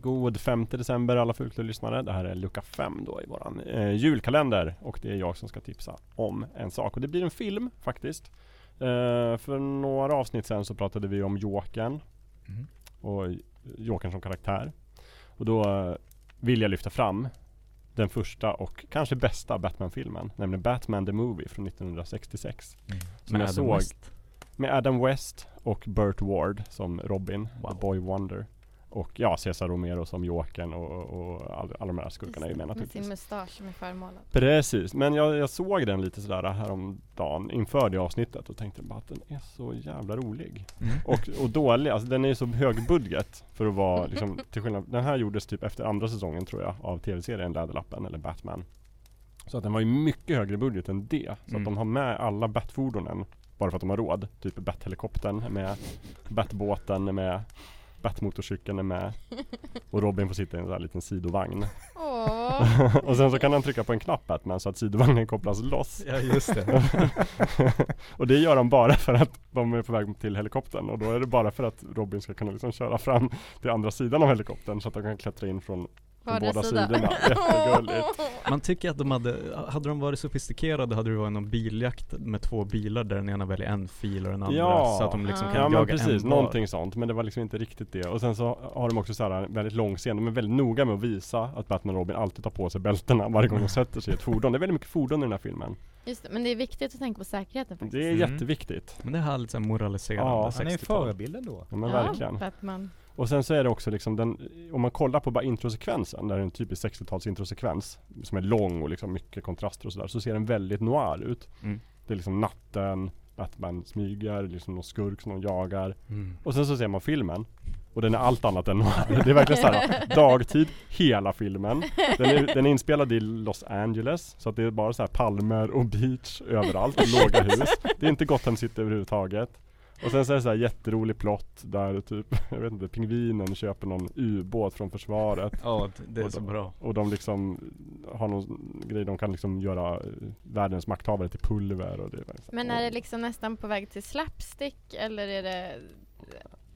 God 5 december alla fulkulturlyssnare. Det här är lucka 5 då i våran eh, julkalender och det är jag som ska tipsa om en sak och det blir en film faktiskt. Eh, för några avsnitt sen så pratade vi om Jokern Mm. och Jokern som karaktär. Och då eh, vill jag lyfta fram den första och kanske bästa Batman-filmen, nämligen Batman the Movie från 1966. Mm. Som jag Adam såg West. med Adam West och Burt Ward som Robin, Wow. The Boy Wonder. Och ja, Cesar Romero som Jokern och, och alla, de här skurkarna är ju med Med sin naturligtvis. mustasch som är förmålad. Precis, men jag, jag såg den lite sådär häromdagen inför det avsnittet och tänkte bara att den är så jävla rolig. Mm. Och, och dålig, alltså den är ju så hög budget för att vara liksom, till skillnad, den här gjordes typ efter andra säsongen tror jag av tv-serien Läderlappen eller Batman. Så att den var ju mycket högre budget än det. Så Mm. att de har med alla Bat-fordonen bara för att de har råd. Typ Bat-helikoptern med, Bat-båten med, Bat-motorcykeln är med och Robin får sitta i en sån här liten sidovagn. Åh, och sen så kan han trycka på en knapp Batman så att sidovagnen kopplas loss. Ja just det. och det gör de bara för att de är på väg till helikoptern och då är det bara för att Robin ska kunna liksom köra fram till andra sidan av helikoptern så att de kan klättra in från, från båda sida. sidorna. Jättegulligt. Man tycker att de hade, hade de varit sofistikerade hade det varit någon biljakt med två bilar där den ena väljer en fil och den andra Ja. så att de liksom Ah. kan Ja jaga precis, en någonting sånt. Men det var liksom inte riktigt det. Och sen så har de också så här en väldigt lång scen. De är väldigt noga med att visa att Batman och Robin alltid tar på sig bältena varje gång de sätter sig i ett fordon. Det är väldigt mycket fordon i den här filmen. Just det, men det är viktigt att tänka på säkerheten faktiskt. Det är Mm. jätteviktigt. Men det är härligt såhär moraliserande Ja, Han är ju 60-tal. förebilden då. Ja men ja, verkligen. Batman. Och sen så är det också liksom den, om man kollar på bara introsekvensen, där det är en typisk 60-tals introsekvens som är lång och liksom mycket kontraster och sådär, så ser den väldigt noir ut. Mm. Det är liksom natten, Batman smyger, liksom någon skurk som de jagar. Mm. Och sen så ser man filmen och den är allt annat än noir. Det är verkligen såhär dagtid, hela filmen. Den är, den är inspelad i Los Angeles, så att det är bara så här palmer och beach överallt och låga hus. Det är inte Gotham City överhuvudtaget. Och sen så är det så här jätterolig plott där typ, jag vet inte, pingvinen köper någon ubåt från försvaret. Ja, det- det är Och så då- bra. Och de liksom har någon grej, de kan liksom göra eh, världens makthavare till pulver och det Men är det liksom nästan på väg till slapstick eller är det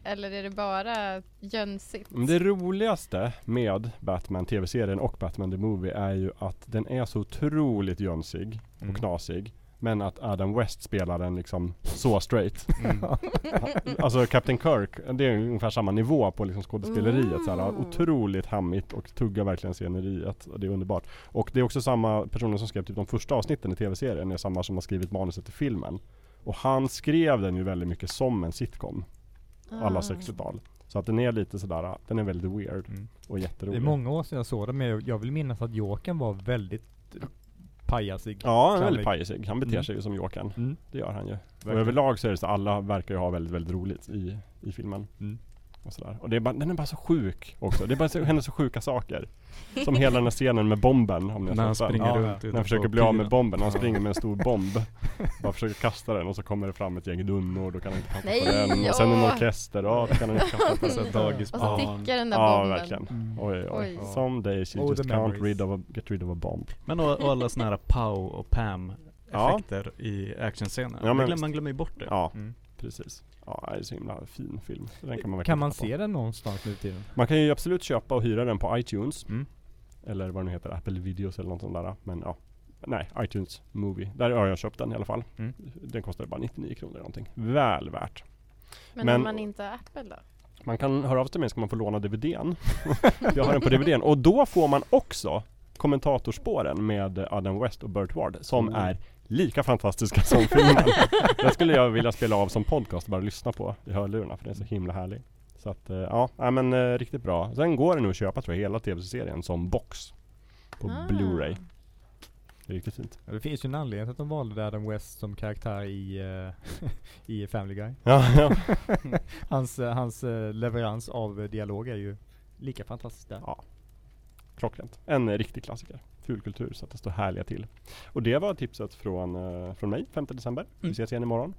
eller är det bara jönsigt? Det roligaste med Batman TV-serien och Batman the Movie är ju att den är så otroligt jönsig Mm. och knasig. Men att Adam West spelar den liksom så straight. Mm. Alltså Captain Kirk, det är ungefär samma nivå på liksom skådespeleriet. Så här, Mm. otroligt hammigt och tuggar verkligen sceneriet. Och det är underbart. Och det är också samma personer som skrev typ de första avsnitten i TV-serien. är samma som har skrivit manuset till filmen. Och han skrev den ju väldigt mycket som en sitcom. Alla Ah. 60-tal. Så att den är lite sådär, den är väldigt weird Mm. och Det jätterolig. är många år sedan jag såg det men jag- vill minnas att Jokern var väldigt pajasig. Ja, han är väldigt pajasig. Han beter Mm. sig ju som Jokern. Mm. Det gör han ju. Och överlag så är det så alla verkar ju ha väldigt, väldigt roligt i, i filmen. Mm. Och sådär. Och det är bara, den är bara så sjuk också. Det är bara så, händer så sjuka saker. Som hela den här scenen med bomben om ni När han springer Ja, runt När han försöker bli av med bomben. Han Ja. springer med en stor bomb. Bara försöker kasta den och så kommer det fram ett gäng dunnor. Då kan han inte kasta på den. Och sen en orkester. Ja, då kan han inte kasta på den. dagisbarn. Och så tickar den där Ja, bomben. verkligen. Mm. Oj, oj, oj. Some days you Oh, just can't memories. rid of a, get rid of a bomb. Men och, och alla såna här Pow och Pam Ja. effekter i actionscener. Ja, man glömmer ju bort det. Ja, Mm. Precis. Ja, det är så himla fin film. Den kan man Kan man på. se den någonstans nu till tiden? Man kan ju absolut köpa och hyra den på iTunes. Mm. Eller vad det nu heter, Apple Videos eller något sånt där. Men ja, nej, iTunes Movie. Där har jag köpt den i alla fall. Mm. Den kostar bara 99 kronor eller någonting. Väl värt. Men, Men- om man inte har Apple då? Man kan höra av sig till mig så kan man få låna DVDn. jag har den på DVDn. Och då får man också kommentatorspåren med Adam West och Burt Ward som Mm. är lika fantastiska som filmen. den skulle jag vilja spela av som podcast och bara lyssna på i hörlurarna för den är så himla härlig. Så att eh, ja, men eh, riktigt bra. Sen går det nog att köpa tror jag hela tv-serien som box. På Ah. Blu-ray. Det är riktigt fint. Ja, Det finns ju en anledning till att de valde Adam West som karaktär i, eh, i Family Guy. Ja, ja. Hans, hans leverans av dialog är ju lika fantastisk där. Ja. Klockrent. En riktig klassiker. Fulkultur så att det står härliga till. Och det var tipset från, eh, från mig, 5 december. Vi Mm. ses igen imorgon.